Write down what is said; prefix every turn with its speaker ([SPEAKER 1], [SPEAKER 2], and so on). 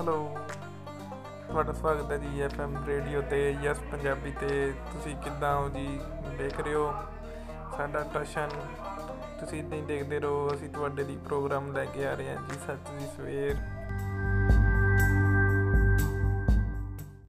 [SPEAKER 1] Hello ਤੁਹਾਡਾ ਸਵਾਗਤ ਹੈ ਜੀ ਐਫਐਮ ਰੇਡੀਓ ਤੇ, ਯਸ, ਪੰਜਾਬੀ ਤੇ। ਤੁਸੀਂ ਕਿੱਦਾਂ ਹੋ ਜੀ? ਦੇਖ ਰਹੇ ਹੋ? ਸਾਡਾ ਟਸ਼ਨ। ਤੁਸੀਂ ਇਦਾਂ ਹੀ ਦੇਖਦੇ ਰਹੋ, ਅਸੀਂ ਤੁਹਾਡੇ ਲਈ ਪ੍ਰੋਗਰਾਮ ਲੈ ਕੇ ਆ ਰਹੇ ਹਾਂ ਜੀ ਸੱਚ ਦੀ ਸਵੇਰ।